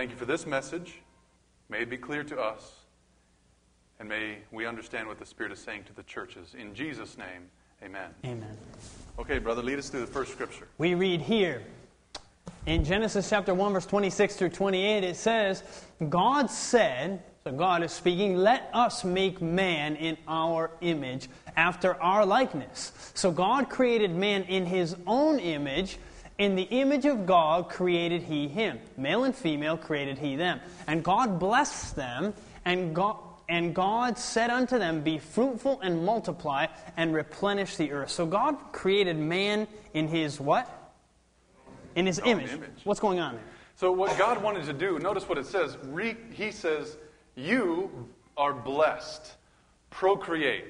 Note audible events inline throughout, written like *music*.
Thank you for this message. May it be clear to us, and may we understand what the Spirit is saying to the churches. In Jesus' name, amen. Amen. Okay, brother, lead us through the first scripture. We read here in Genesis chapter 1, verse 26 through 28, it says, God said, so God is speaking, let us make man in our image, after our likeness. So God created man in his own image. In the image of God created he him. Male and female created he them. And God blessed them, and God, and God said unto them, Be fruitful and multiply and replenish the earth. So God created man in his what? In his image. image. What's going on there? So, what God wanted to do, notice what it says. Re, he says, You are blessed. Procreate.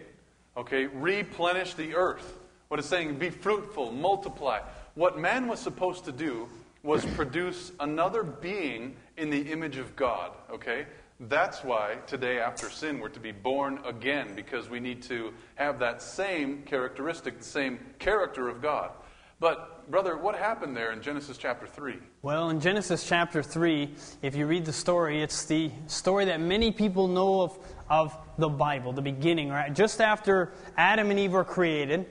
Okay? Replenish the earth. What it's saying, be fruitful, multiply. What man was supposed to do was produce another being in the image of God. Okay? That's why today, after sin, we're to be born again, because we need to have that same characteristic, the same character of God. But, brother, what happened there in Genesis chapter 3? Well, in Genesis chapter 3, if you read the story, it's the story that many people know of, of the Bible, the beginning, right? Just after Adam and Eve were created,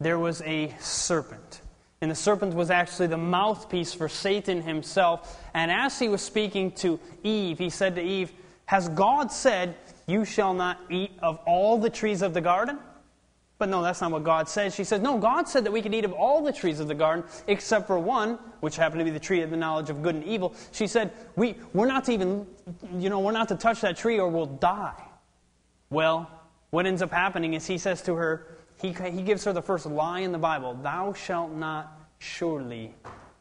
there was a serpent. And the serpent was actually the mouthpiece for Satan himself. And as he was speaking to Eve, he said to Eve, Has God said, You shall not eat of all the trees of the garden? But no, that's not what God said. She said, No, God said that we could eat of all the trees of the garden except for one, which happened to be the tree of the knowledge of good and evil. She said, we, We're not to even, you know, we're not to touch that tree or we'll die. Well, what ends up happening is he says to her, he, he gives her the first lie in the Bible Thou shalt not surely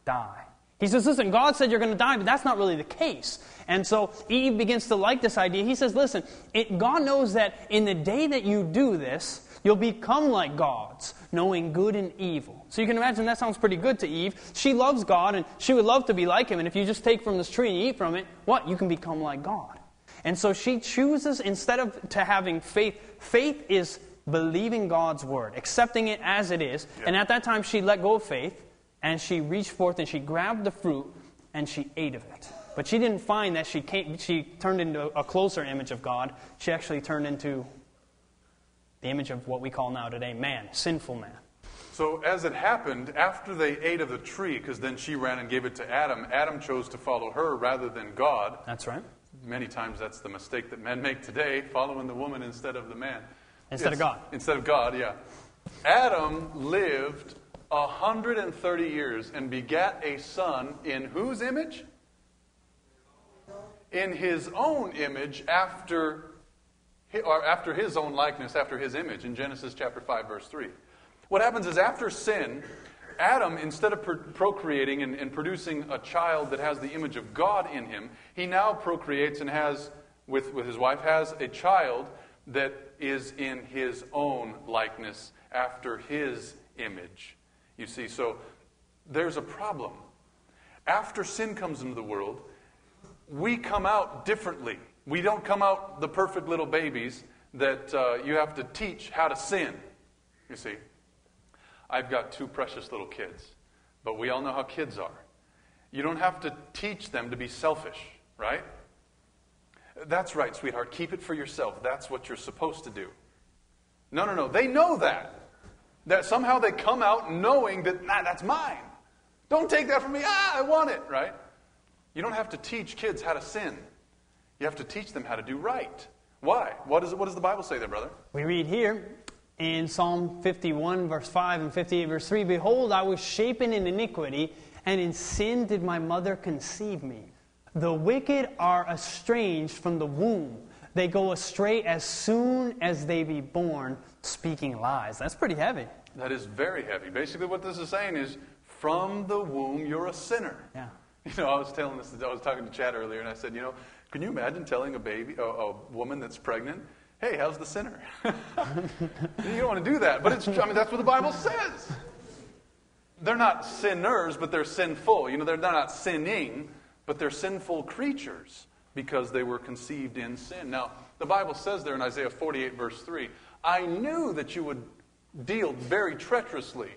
die. He says, Listen, God said you're going to die, but that's not really the case. And so Eve begins to like this idea. He says, Listen, it, God knows that in the day that you do this, You'll become like gods, knowing good and evil. So you can imagine that sounds pretty good to Eve. She loves God and she would love to be like him. And if you just take from this tree and eat from it, what? You can become like God. And so she chooses, instead of to having faith, faith is believing God's word, accepting it as it is. Yeah. And at that time, she let go of faith and she reached forth and she grabbed the fruit and she ate of it. But she didn't find that she, came, she turned into a closer image of God. She actually turned into the image of what we call now today man, sinful man. So, as it happened, after they ate of the tree, because then she ran and gave it to Adam, Adam chose to follow her rather than God. That's right. Many times that's the mistake that men make today, following the woman instead of the man. Instead of God. Instead of God, yeah. Adam lived 130 years and begat a son in whose image? In his own image after or after his own likeness, after his image, in Genesis chapter 5, verse 3. What happens is after sin, Adam, instead of procreating and, and, producing a child that has the image of God in him, he now procreates and has, with, with his wife, has a child that is in his own likeness, after his image. You see, so there's a problem. After sin comes into the world, we come out differently. We don't come out the perfect little babies that uh, you have to teach how to sin. You see, I've got two precious little kids, but we all know how kids are. You don't have to teach them to be selfish, right? That's right, sweetheart. Keep it for yourself. That's what you're supposed to do. No, no, no. They know that. That somehow they come out knowing that, nah, that's mine. Don't take that from me. Ah, I want it, right? You don't have to teach kids how to sin. You have to teach them how to do right. Why? What, is, what does the Bible say there, brother? We read here in Psalm 51, verse 5 and 58, verse 3 Behold, I was shapen in iniquity, and in sin did my mother conceive me. The wicked are estranged from the womb. They go astray as soon as they be born, speaking lies. That's pretty heavy. That is very heavy. Basically, what this is saying is from the womb, you're a sinner. Yeah. *laughs* You know, I was telling this, I was talking to Chad earlier, and I said, you know, can you imagine telling a baby, a, a woman that's pregnant, hey, how's the sinner? *laughs* you don't want to do that, but it's, I mean, that's what the Bible says. They're not sinners, but they're sinful. You know, they're not sinning, but they're sinful creatures because they were conceived in sin. Now, the Bible says there in Isaiah 48, verse 3, I knew that you would deal very treacherously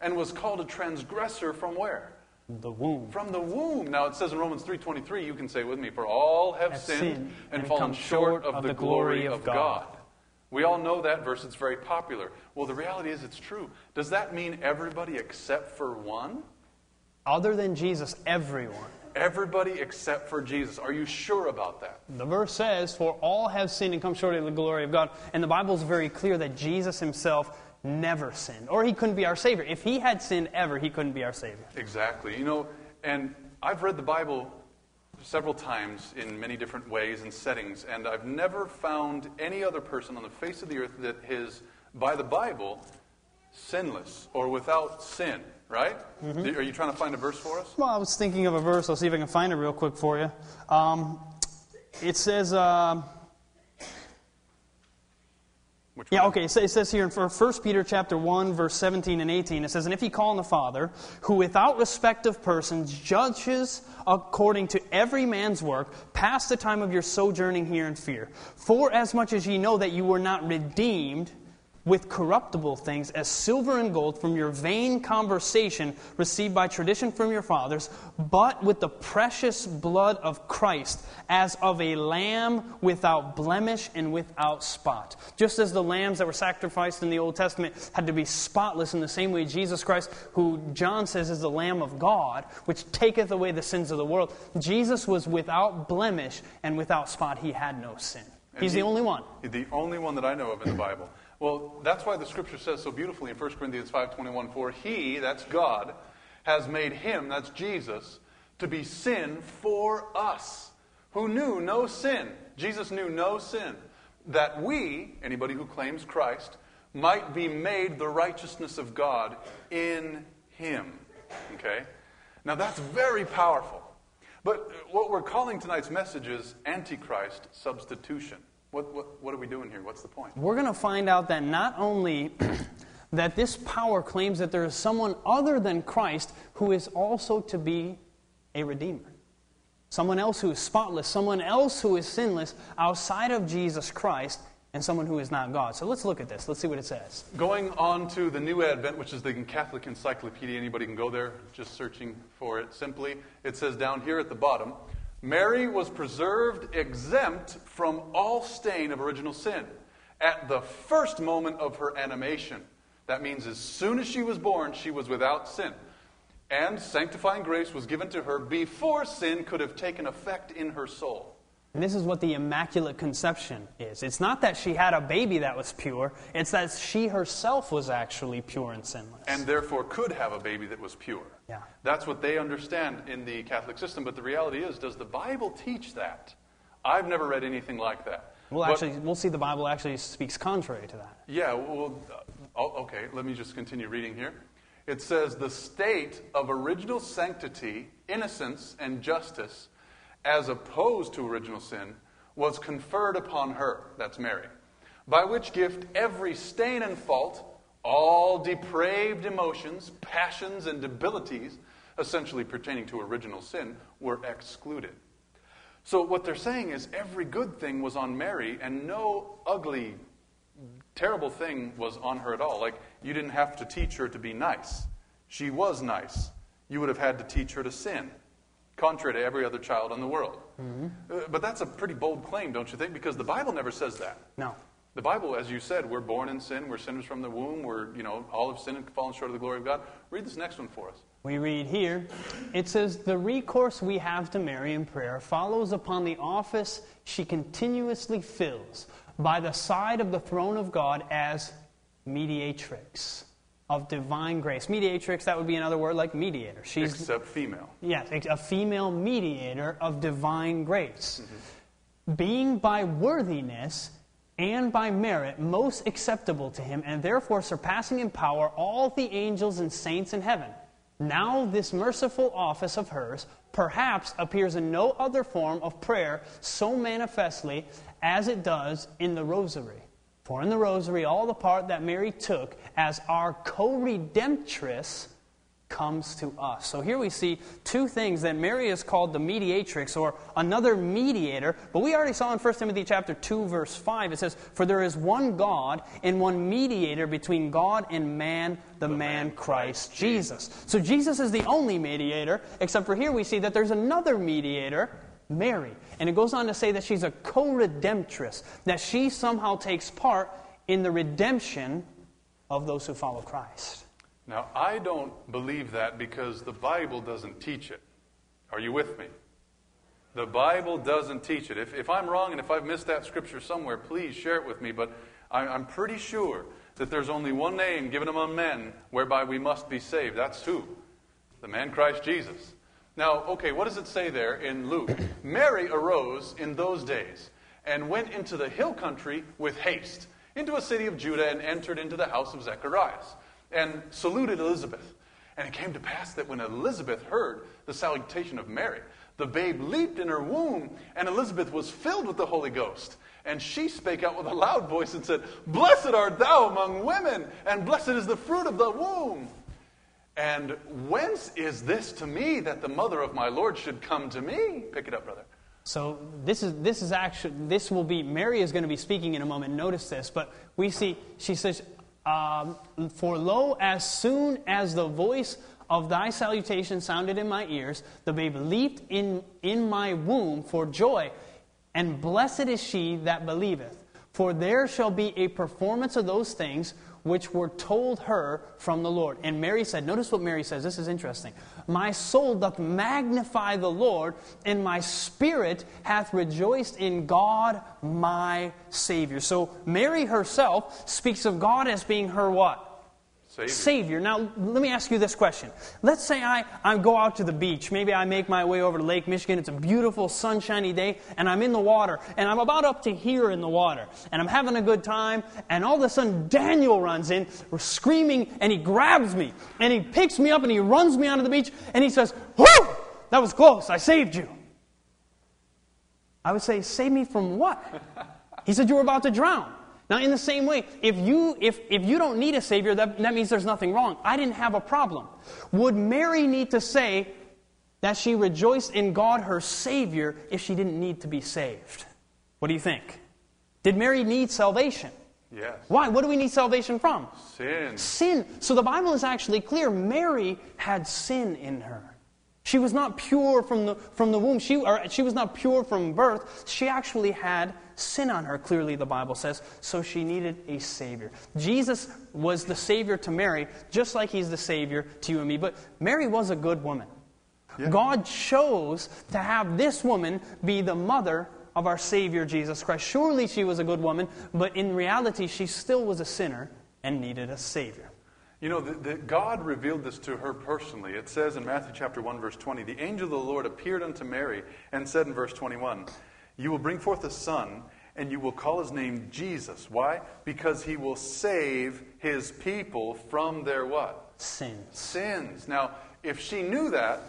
and was called a transgressor from where? the womb. From the womb. Now it says in Romans 3:23, you can say with me, for all have, Have sinned, sinned and, and fallen short of, the glory of God. God. We all know that verse, it's very popular. Well, the reality is it's true. Does that mean everybody except for one? Other than Jesus, everyone. Everybody except for Jesus. Are you sure about that? The verse says, For all have sinned and come short of the glory of God. And the Bible is very clear that Jesus himself never sinned, or he couldn't be our Savior. If he had sinned ever, he couldn't be our Savior. Exactly. You know, and I've read the Bible several times in many different ways and settings, and I've never found any other person on the face of the earth that has, by the Bible, sinless or without sin, right? Are you trying to find a verse for us? Well, I was thinking of a verse. I'll see if I can find it real quick for you. Um, it says, uh, yeah, okay. It says, it says here in 1 Peter chapter 1, verse 17 and 18, it says, And if ye call on the Father, who without respect of persons judges according to every man's work, pass the time of your sojourning here in fear. For as much as ye know that you were not redeemed with corruptible things as silver and gold from your vain conversation received by tradition from your fathers, but with the precious blood of Christ, as of a lamb without blemish and without spot. Just as the lambs that were sacrificed in the Old Testament had to be spotless, in the same way Jesus Christ, who John says is the Lamb of God, which taketh away the sins of the world, Jesus was without blemish and without spot. He had no sin. He's he- the only one. The only one that I know of in the Bible. Well, that's why the scripture says so beautifully in 1 Corinthians 5:21, "For he, that's God, has made him, that's Jesus, to be sin for us, who knew no sin. Jesus knew no sin, that we, anybody who claims Christ, might be made the righteousness of God in him." Okay? Now that's very powerful. But what we're calling tonight's message is Antichrist substitution. What, what, what are we doing here? What's the point? We're going to find out that not only *clears throat* that this power claims that there is someone other than Christ who is also to be a redeemer. Someone else who is spotless, someone else who is sinless outside of Jesus Christ, and someone who is not God. So let's look at this. Let's see what it says. Going on to the New Advent, which is the Catholic Encyclopedia, anybody can go there just searching for it simply. It says down here at the bottom Mary was preserved exempt from all stain of original sin at the first moment of her animation. That means as soon as she was born, she was without sin. And sanctifying grace was given to her before sin could have taken effect in her soul. And this is what the Immaculate Conception is. It's not that she had a baby that was pure, it's that she herself was actually pure and sinless. and therefore could have a baby that was pure. Yeah. That's what they understand in the Catholic system. But the reality is, does the Bible teach that? I've never read anything like that. We'll But- actually we'll see the Bible actually speaks contrary to that. yeah, well, uh, oh, okay, let me just continue reading here. It says, the state of original sanctity, innocence, and justice, as opposed to original sin, was conferred upon her, that's Mary, by which gift every stain and fault, all depraved emotions, passions, and debilities, essentially pertaining to original sin, were excluded. So, what they're saying is every good thing was on Mary, and no ugly, terrible thing was on her at all. Like, you didn't have to teach her to be nice. She was nice. You would have had to teach her to sin, contrary to every other child in the world. Uh, but that's a pretty bold claim, don't you think? Because the Bible never says that. No. The Bible, as you said, we're born in sin, we're sinners from the womb, we're, you know, all have sinned and fallen short of the glory of God. Read this next one for us. We read here, it says, The recourse we have to Mary in prayer follows upon the office she continuously fills by the side of the throne of God as mediatrix of divine grace. Mediatrix, that would be another word like mediator. She's Except female. Yes, a female mediator of divine grace. Mm-hmm. Being by worthiness and by merit most acceptable to him, and therefore surpassing in power all the angels and saints in heaven. Now, this merciful office of hers perhaps appears in no other form of prayer so manifestly as it does in the Rosary. For in the Rosary, all the part that Mary took as our co redemptress comes to us. So here we see two things that Mary is called the mediatrix or another mediator, but we already saw in 1 Timothy chapter 2 verse 5 it says for there is one God and one mediator between God and man, the, the man, man Christ Jesus. So Jesus is the only mediator, except for here we see that there's another mediator Mary. And it goes on to say that she's a co redemptress, that she somehow takes part in the redemption of those who follow Christ. Now, I don't believe that because the Bible doesn't teach it. Are you with me? The Bible doesn't teach it. If, if I'm wrong and if I've missed that scripture somewhere, please share it with me. But I, I'm pretty sure that there's only one name given among men whereby we must be saved. That's who? The man Christ Jesus. Now, okay, what does it say there in Luke? Mary arose in those days and went into the hill country with haste, into a city of Judah, and entered into the house of Zacharias and saluted Elizabeth. And it came to pass that when Elizabeth heard the salutation of Mary, the babe leaped in her womb, and Elizabeth was filled with the Holy Ghost. And she spake out with a loud voice and said, Blessed art thou among women, and blessed is the fruit of the womb. And whence is this to me that the mother of my Lord should come to me? Pick it up, brother. So this is this is actually this will be Mary is going to be speaking in a moment. Notice this, but we see she says, um, For lo, as soon as the voice of thy salutation sounded in my ears, the babe leaped in, in my womb for joy. And blessed is she that believeth. For there shall be a performance of those things which were told her from the Lord. And Mary said, notice what Mary says, this is interesting. My soul doth magnify the Lord, and my spirit hath rejoiced in God my Savior. So Mary herself speaks of God as being her what? Savior. Savior. Now, let me ask you this question. Let's say I, I go out to the beach. Maybe I make my way over to Lake Michigan. It's a beautiful, sunshiny day, and I'm in the water, and I'm about up to here in the water, and I'm having a good time, and all of a sudden Daniel runs in, screaming, and he grabs me, and he picks me up, and he runs me onto the beach, and he says, Whoo! That was close. I saved you. I would say, Save me from what? He said, You were about to drown. Now, in the same way, if you, if, if you don't need a Savior, that, that means there's nothing wrong. I didn't have a problem. Would Mary need to say that she rejoiced in God, her Savior, if she didn't need to be saved? What do you think? Did Mary need salvation? Yes. Why? What do we need salvation from? Sin. Sin. So the Bible is actually clear. Mary had sin in her. She was not pure from the, from the womb. She, or she was not pure from birth. She actually had sin on her, clearly the Bible says. So she needed a Savior. Jesus was the Savior to Mary, just like He's the Savior to you and me. But Mary was a good woman. Yeah. God chose to have this woman be the mother of our Savior Jesus Christ. Surely she was a good woman, but in reality, she still was a sinner and needed a Savior. You know, the, the, God revealed this to her personally. It says in Matthew chapter 1, verse 20, the angel of the Lord appeared unto Mary and said in verse 21, You will bring forth a son, and you will call his name Jesus. Why? Because he will save his people from their what? Sins. Sins. Now, if she knew that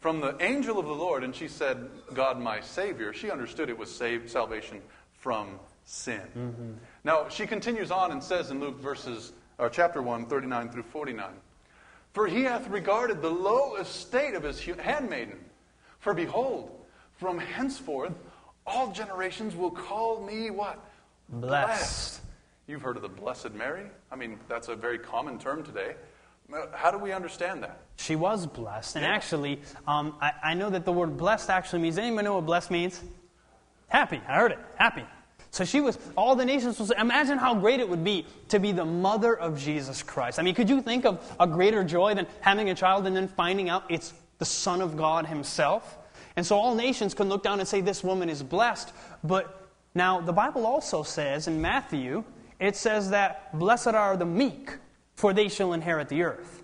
from the angel of the Lord, and she said, God my Savior, she understood it was save, salvation from sin. Mm-hmm. Now, she continues on and says in Luke verses or chapter 1, 39 through 49. For he hath regarded the low estate of his handmaiden. For behold, from henceforth all generations will call me what? Blessed. Blessed. You've heard of the Blessed Mary? I mean, that's a very common term today. How do we understand that? She was blessed. And yeah. actually, um, I, I know that the word blessed actually means, anybody know what blessed means? Happy. I heard it. Happy. So she was, all the nations will say, imagine how great it would be to be the mother of Jesus Christ. I mean, could you think of a greater joy than having a child and then finding out it's the Son of God Himself? And so all nations can look down and say, this woman is blessed. But now, the Bible also says in Matthew, it says that blessed are the meek, for they shall inherit the earth.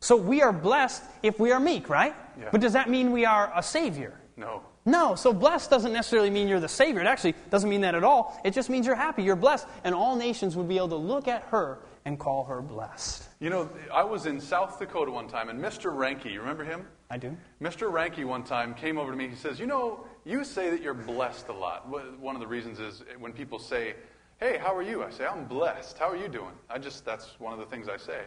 So we are blessed if we are meek, right? Yeah. But does that mean we are a Savior? No. No, so blessed doesn't necessarily mean you're the Savior. It actually doesn't mean that at all. It just means you're happy, you're blessed, and all nations would be able to look at her and call her blessed. You know, I was in South Dakota one time, and Mr. Ranke, you remember him? I do. Mr. Ranke one time came over to me. He says, You know, you say that you're blessed a lot. One of the reasons is when people say, Hey, how are you? I say, I'm blessed. How are you doing? I just, that's one of the things I say.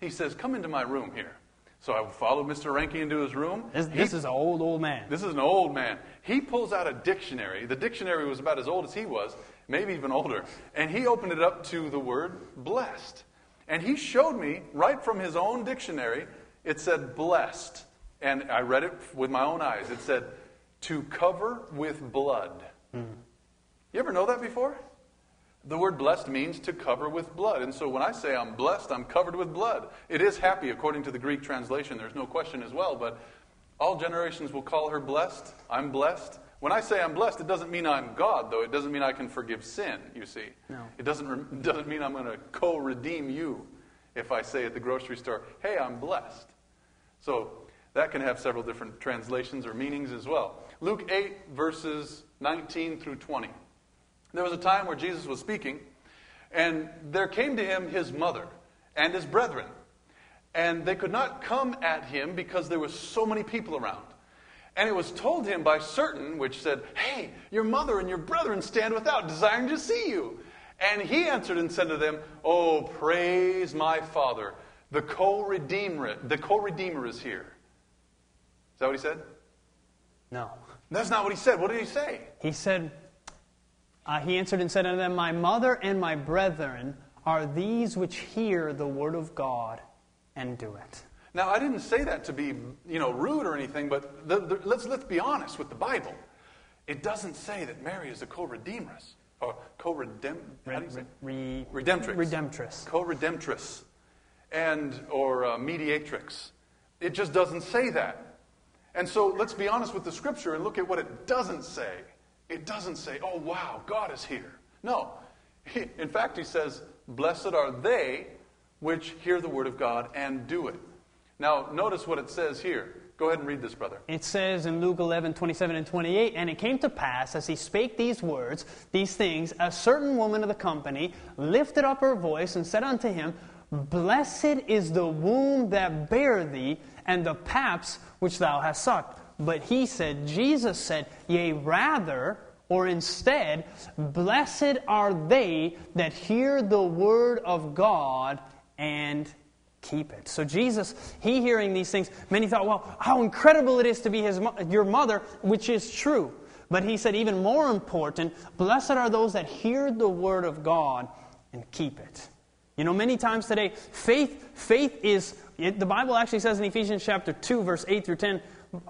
He says, Come into my room here. So I followed Mr. Ranke into his room. This, He- this is an old, old man. this is an old man. He pulls out a dictionary. The dictionary was about as old as he was, maybe even older. And he opened it up to the word blessed. And he showed me, right from his own dictionary, it said blessed. And I read it with my own eyes. It said, to cover with blood. You ever know that before? The word blessed means to cover with blood. And so when I say I'm blessed, I'm covered with blood. It is happy according to the Greek translation. There's no question as well. But all generations will call her blessed. I'm blessed. When I say I'm blessed, it doesn't mean I'm God, though. It doesn't mean I can forgive sin, you see. No. It doesn't, re- *laughs* doesn't mean I'm going to co redeem you if I say at the grocery store, hey, I'm blessed. So that can have several different translations or meanings as well. Luke 8, verses 19 through 20. There was a time where Jesus was speaking, and there came to him his mother and his brethren. And they could not come at him because there were so many people around. And it was told him by certain, which said, Hey, your mother and your brethren stand without, desiring to see you. And he answered and said to them, Oh, praise my Father. The co-redeemer, the co-redeemer is here. Is that what he said? No. That's not what he said. What did he say? He said, uh, He answered and said unto them, My mother and my brethren are these which hear the word of God and do it. Now, I didn't say that to be, you know, rude or anything, but the, the, let's, let's be honest with the Bible. It doesn't say that Mary is a co-redeemeress or co-redem, how do you say? Re- Redemptrix. Redemptress. Co-redemptress and or uh, mediatrix. It just doesn't say that. And so let's be honest with the scripture and look at what it doesn't say. It doesn't say, "Oh wow, God is here." No. *laughs* In fact, he says, "Blessed are they which hear the word of God and do it." Now, notice what it says here. Go ahead and read this, brother. It says in Luke 11, 27 and 28, And it came to pass, as he spake these words, these things, a certain woman of the company lifted up her voice and said unto him, Blessed is the womb that bare thee, and the paps which thou hast sucked. But he said, Jesus said, Yea, rather, or instead, Blessed are they that hear the word of God and keep it. So Jesus, he hearing these things, many thought, well, how incredible it is to be his, your mother, which is true. But he said, even more important, blessed are those that hear the word of God and keep it. You know, many times today, faith, faith is, it, the Bible actually says in Ephesians chapter 2, verse 8 through 10,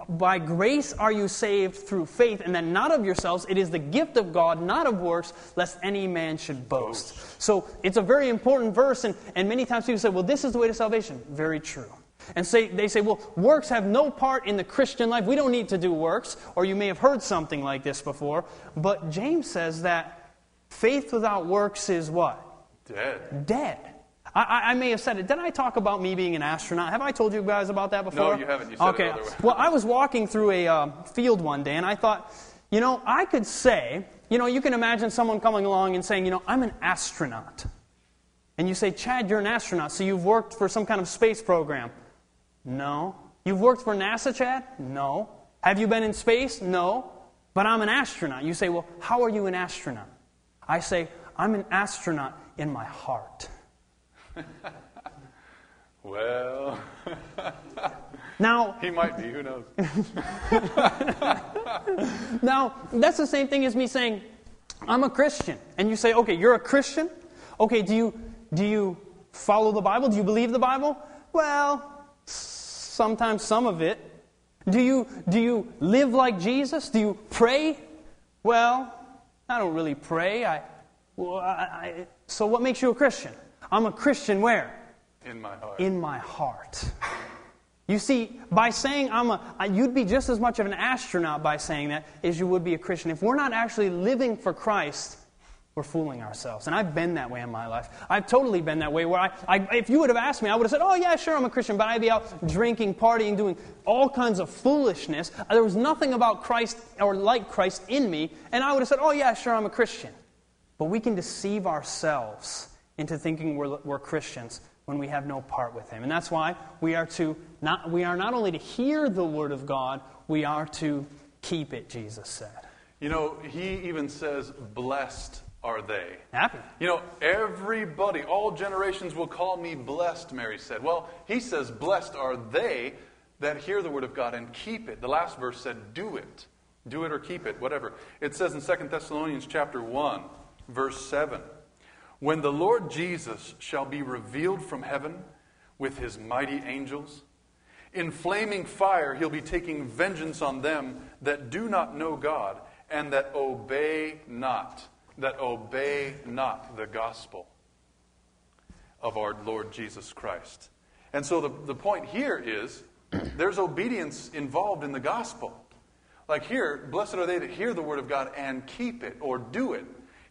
by grace are you saved through faith, and that not of yourselves, it is the gift of God, not of works, lest any man should boast. So it's a very important verse, and, and many times people say, well, this is the way to salvation. Very true. And say, they say, well, works have no part in the Christian life. We don't need to do works. Or you may have heard something like this before. But James says that faith without works is what? Dead. Dead. I, I, may have said it. Didn't I talk about me being an astronaut? Have I told you guys about that before? No, you haven't. You said okay. *laughs* well, I was walking through a uh, field one day, and I thought, you know, I could say, you know, you can imagine someone coming along and saying, you know, I'm an astronaut. And you say, Chad, you're an astronaut, so you've worked for some kind of space program. No. You've worked for NASA, Chad? No. Have you been in space? No. But I'm an astronaut. You say, well, how are you an astronaut? I say, I'm an astronaut in my heart. *laughs* Well, *laughs* Now, he might be. Who knows? *laughs* now that's the same thing as me saying, I'm a Christian. And you say, okay, you're a Christian? Okay, do you, do you follow the Bible? Do you believe the Bible? Well, sometimes some of it. Do you, do you live like Jesus? Do you pray? Well, I don't really pray. I, well, I, I, so what makes you a Christian? I'm a Christian where? In my heart. in my heart. You see, by saying I'm a, you'd be just as much of an astronaut by saying that as you would be a Christian. If we're not actually living for Christ, we're fooling ourselves. And I've been that way in my life. I've totally been that way where I, I if you would have asked me, I would have said, oh, yeah, sure, I'm a Christian, but I'd be out drinking, partying, doing all kinds of foolishness. There was nothing about Christ or like Christ in me, and I would have said, oh, yeah, sure, I'm a Christian. But we can deceive ourselves into thinking we're, we're Christians when we have no part with Him. And that's why we are, to not, we are not only to hear the Word of God, we are to keep it, Jesus said. You know, he even says, Blessed are they. Happy. You know, everybody, all generations will call me blessed, Mary said. Well, he says, Blessed are they that hear the word of God and keep it. The last verse said, Do it. Do it or keep it, whatever. It says in 2 Thessalonians chapter 1, verse 7 When the Lord Jesus shall be revealed from heaven with his mighty angels, in flaming fire he'll be taking vengeance on them that do not know God and that obey not, that obey not the gospel of our Lord Jesus Christ. And so the, the point here is *clears throat* there's obedience involved in the gospel. Like here, blessed are they that hear the word of God and keep it or do it.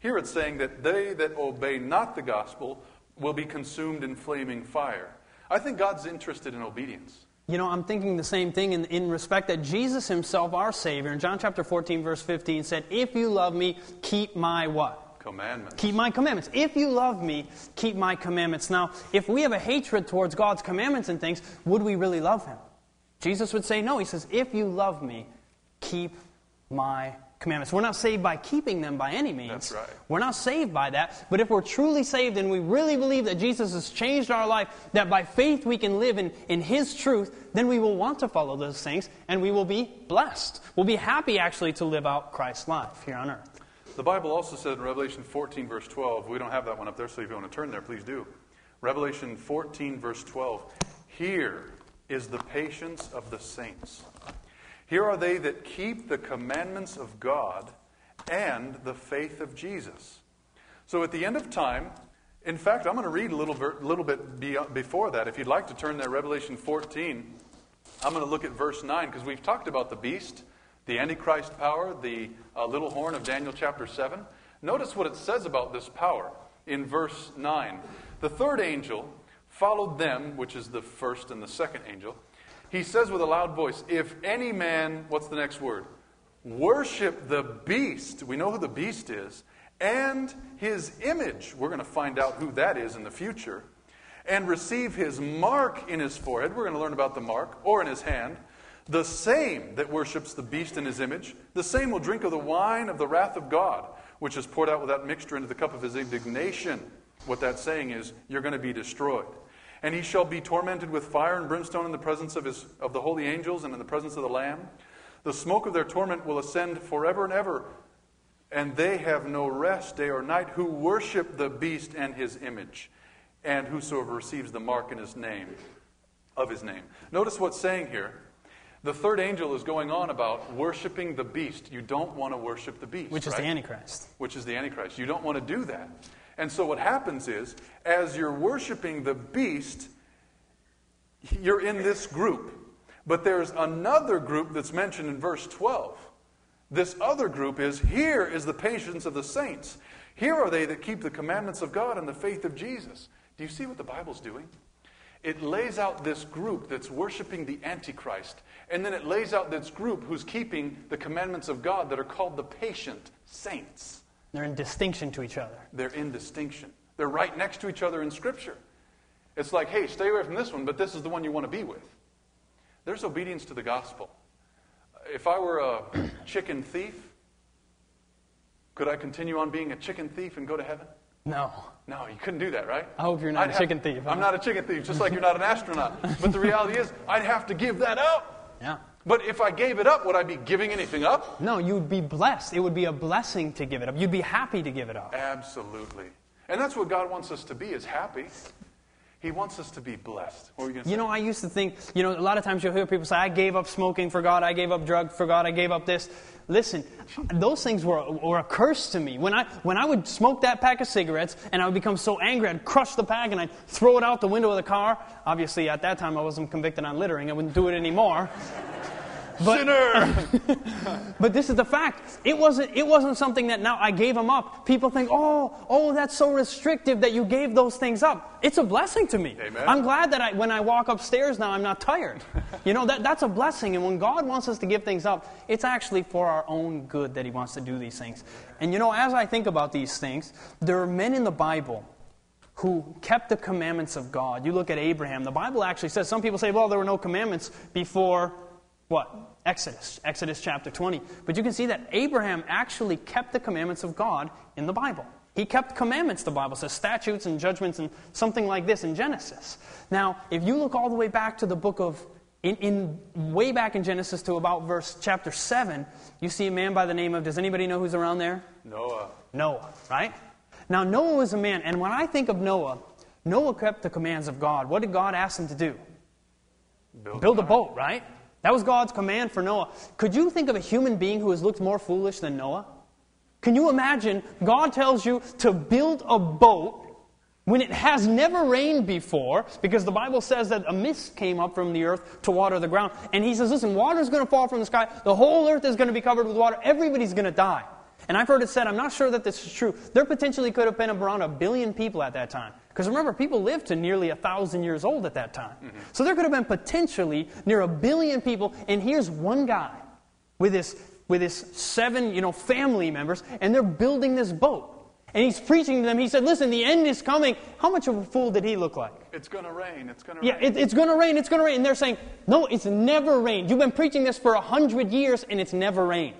Here it's saying that they that obey not the gospel will be consumed in flaming fire. I think God's interested in obedience. You know, I'm thinking the same thing in, in respect that Jesus himself, our Savior, in John chapter 14, verse 15, said, If you love me, keep my what? Commandments. Keep my commandments. If you love me, keep my commandments. Now, if we have a hatred towards God's commandments and things, would we really love him? Jesus would say no. He says, If you love me, keep my commandments. We're not saved by keeping them by any means. That's right. We're not saved by that. But if we're truly saved and we really believe that Jesus has changed our life, that by faith we can live in, in His truth, then we will want to follow those things and we will be blessed. We'll be happy actually to live out Christ's life here on earth. The Bible also said in Revelation 14, verse 12, we don't have that one up there, so if you want to turn there, please do. Revelation 14, verse 12, here is the patience of the saints. Here are they that keep the commandments of God and the faith of Jesus. So at the end of time, in fact, I'm going to read a little, ver- little bit be- before that. If you'd like to turn there, Revelation 14, I'm going to look at verse 9 because we've talked about the beast, the Antichrist power, the uh, little horn of Daniel chapter 7. Notice what it says about this power in verse 9. The third angel followed them, which is the first and the second angel. He says with a loud voice, If any man, what's the next word? Worship the beast. We know who the beast is. And his image. We're going to find out who that is in the future. And receive his mark in his forehead. We're going to learn about the mark, or in his hand. The same that worships the beast in his image, the same will drink of the wine of the wrath of God, which is poured out without mixture into the cup of his indignation. What that's saying is, you're going to be destroyed. And he shall be tormented with fire and brimstone in the presence of, his, of the holy angels and in the presence of the Lamb. The smoke of their torment will ascend forever and ever, and they have no rest day or night who worship the beast and his image, and whosoever receives the mark in his name, of his name. Notice what's saying here. The third angel is going on about worshiping the beast. You don't want to worship the beast. Which is right? the Antichrist. Which is the Antichrist. You don't want to do that. And so what happens is, as you're worshiping the beast, you're in this group. But there's another group that's mentioned in verse 12. This other group is here is the patience of the saints. Here are they that keep the commandments of God and the faith of Jesus. Do you see what the Bible's doing? It lays out this group that's worshiping the Antichrist, and then it lays out this group who's keeping the commandments of God that are called the patient saints. They're in distinction to each other. They're in distinction. They're right next to each other in Scripture. It's like, hey, stay away from this one, but this is the one you want to be with. There's obedience to the gospel. If I were a *clears throat* chicken thief, could I continue on being a chicken thief and go to heaven? No. No, you couldn't do that, right? I hope you're not I'd a have- chicken thief. huh? I'm not a chicken thief, just like you're not an astronaut. But the reality is, I'd have to give that up. Yeah. But if I gave it up, would I be giving anything up? No, you'd be blessed. It would be a blessing to give it up. You'd be happy to give it up. Absolutely. And that's what God wants us to be, is happy. He wants us to be blessed. What were you You know, I used to think, you know, a lot of times you'll hear people say, I gave up smoking for God, I gave up drug for God, I gave up this. Listen, those things were, were a curse to me. When I, when I would smoke that pack of cigarettes and I would become so angry, I'd crush the pack and I'd throw it out the window of the car. Obviously, at that time, I wasn't convicted on littering. I wouldn't do it anymore. But, Sinner! *laughs* but this is the fact. It wasn't, it wasn't something that now I gave them up. People think, oh, oh, that's so restrictive that you gave those things up. It's a blessing to me. Amen. I'm glad that I, when I walk upstairs now, I'm not tired. you know, that, that's a blessing. And when God wants us to give things up, it's actually for our own good that He wants to do these things. And you know, as I think about these things, there are men in the Bible who kept the commandments of God. You look at Abraham, the Bible actually says, some people say, well, there were no commandments before what? Exodus, Exodus chapter 20. But you can see that Abraham actually kept the commandments of God in the Bible. He kept commandments, the Bible says, statutes and judgments and something like this in Genesis. Now, if you look all the way back to the book of, in, in way back in Genesis to about verse chapter 7, you see a man by the name of, does anybody know who's around there? Noah. Noah, right? Now, Noah was a man, and when I think of Noah, Noah kept the commands of God. What did God ask him to do? Build, Build a boat, right? That was God's command for Noah. Could you think of a human being who has looked more foolish than Noah? Can you imagine God tells you to build a boat when it has never rained before, because the Bible says that a mist came up from the earth to water the ground. And he says, listen, water's going to fall from the sky. The whole earth is going to be covered with water. Everybody's going to die. And I've heard it said, I'm not sure that this is true. There potentially could have been around a billion people at that time. Because remember, people lived to nearly a thousand years old at that time. Mm-hmm. So there could have been potentially near a billion people. And here's one guy with his, with his seven, you know, family members, and they're building this boat. And he's preaching to them. He said, listen, the end is coming. How much of a fool did he look like? It's going to rain. It's going to Yeah, rain. it, it's going to rain. It's going to rain. And they're saying, no, it's never rained. You've been preaching this for a hundred years, and it's never rained.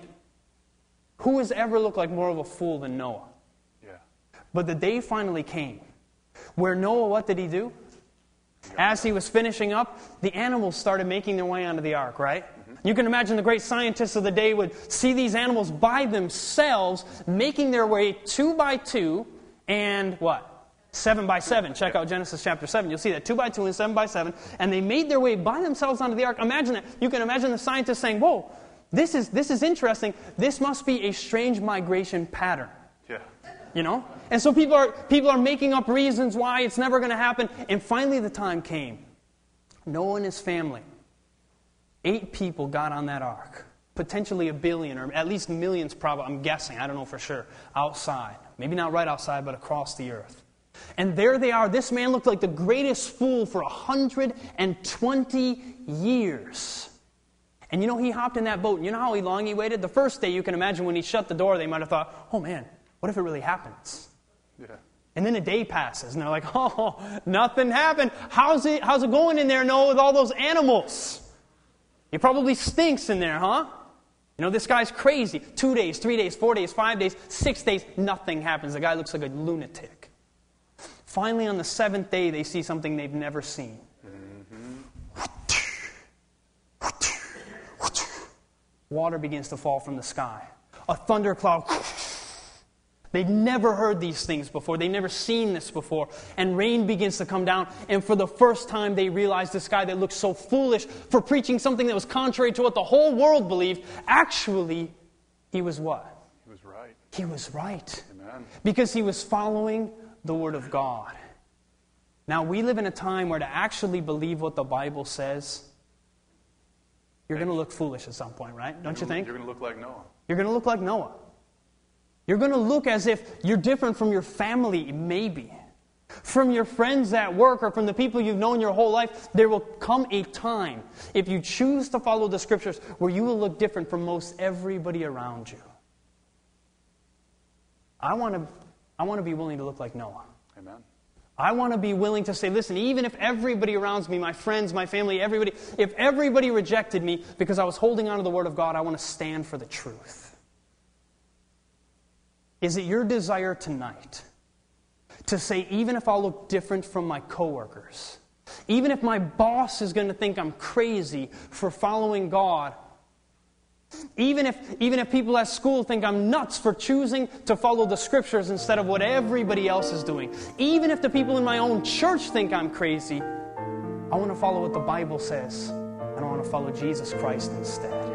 Who has ever looked like more of a fool than Noah? yeah. But the day finally came where Noah, what did he do? As he was finishing up, the animals started making their way onto the ark, right? You can imagine the great scientists of the day would see these animals by themselves making their way two by two and what? Seven by seven. Check out Genesis chapter seven. You'll see that two by two and seven by seven. And they made their way by themselves onto the ark. Imagine that. You can imagine the scientists saying, Whoa, this is, this is interesting. This must be a strange migration pattern. You know? And so people are people are making up reasons why it's never going to happen. And finally the time came. Noah and his family eight people got on that ark. Potentially a billion or at least millions probably i'm guessing i don't know for sure outside. Maybe not right outside but across the earth. And there they are. This man looked like the greatest fool for 120 years. And you know, he hopped in that boat. And you know how long he waited? The first day, you can imagine when he shut the door, they might have thought, oh man, what if it really happens? Yeah. And then a day passes, and they're like, *laughs* oh, nothing happened. How's it, how's it going in there, Noah, with all those animals? It probably stinks in there, huh? You know, this guy's crazy. Two days, three days, four days, five days, six days, nothing happens. The guy looks like a lunatic. Finally, on the seventh day, they see something they've never seen. Water begins to fall from the sky. A thundercloud. They'd never heard these things before. They'd never seen this before. And rain begins to come down. And for the first time, they realize this guy that looked so foolish for preaching something that was contrary to what the whole world believed, actually, he was what? He was right. He was right. Amen. Because he was following the Word of God. Now, we live in a time where to actually believe what the Bible says, you're going to look foolish at some point, right? Don't you think? You're going to look like Noah. You're going to look like Noah. You're going to look as if you're different from your family, maybe. From your friends at work or from the people you've known your whole life. There will come a time, if you choose to follow the scriptures, where you will look different from most everybody around you. I want to, I want to be willing to look like Noah. Amen. I want to be willing to say, listen, even if everybody around me, my friends, my family, everybody, if everybody rejected me because I was holding on to the Word of God, I want to stand for the truth. Is it your desire tonight to say, even if I'll look different from my coworkers, even if my boss is going to think I'm crazy for following God, even if, even if people at school think I'm nuts for choosing to follow the scriptures instead of what everybody else is doing, even if the people in my own church think I'm crazy, I want to follow what the Bible says, and I want to follow Jesus Christ instead.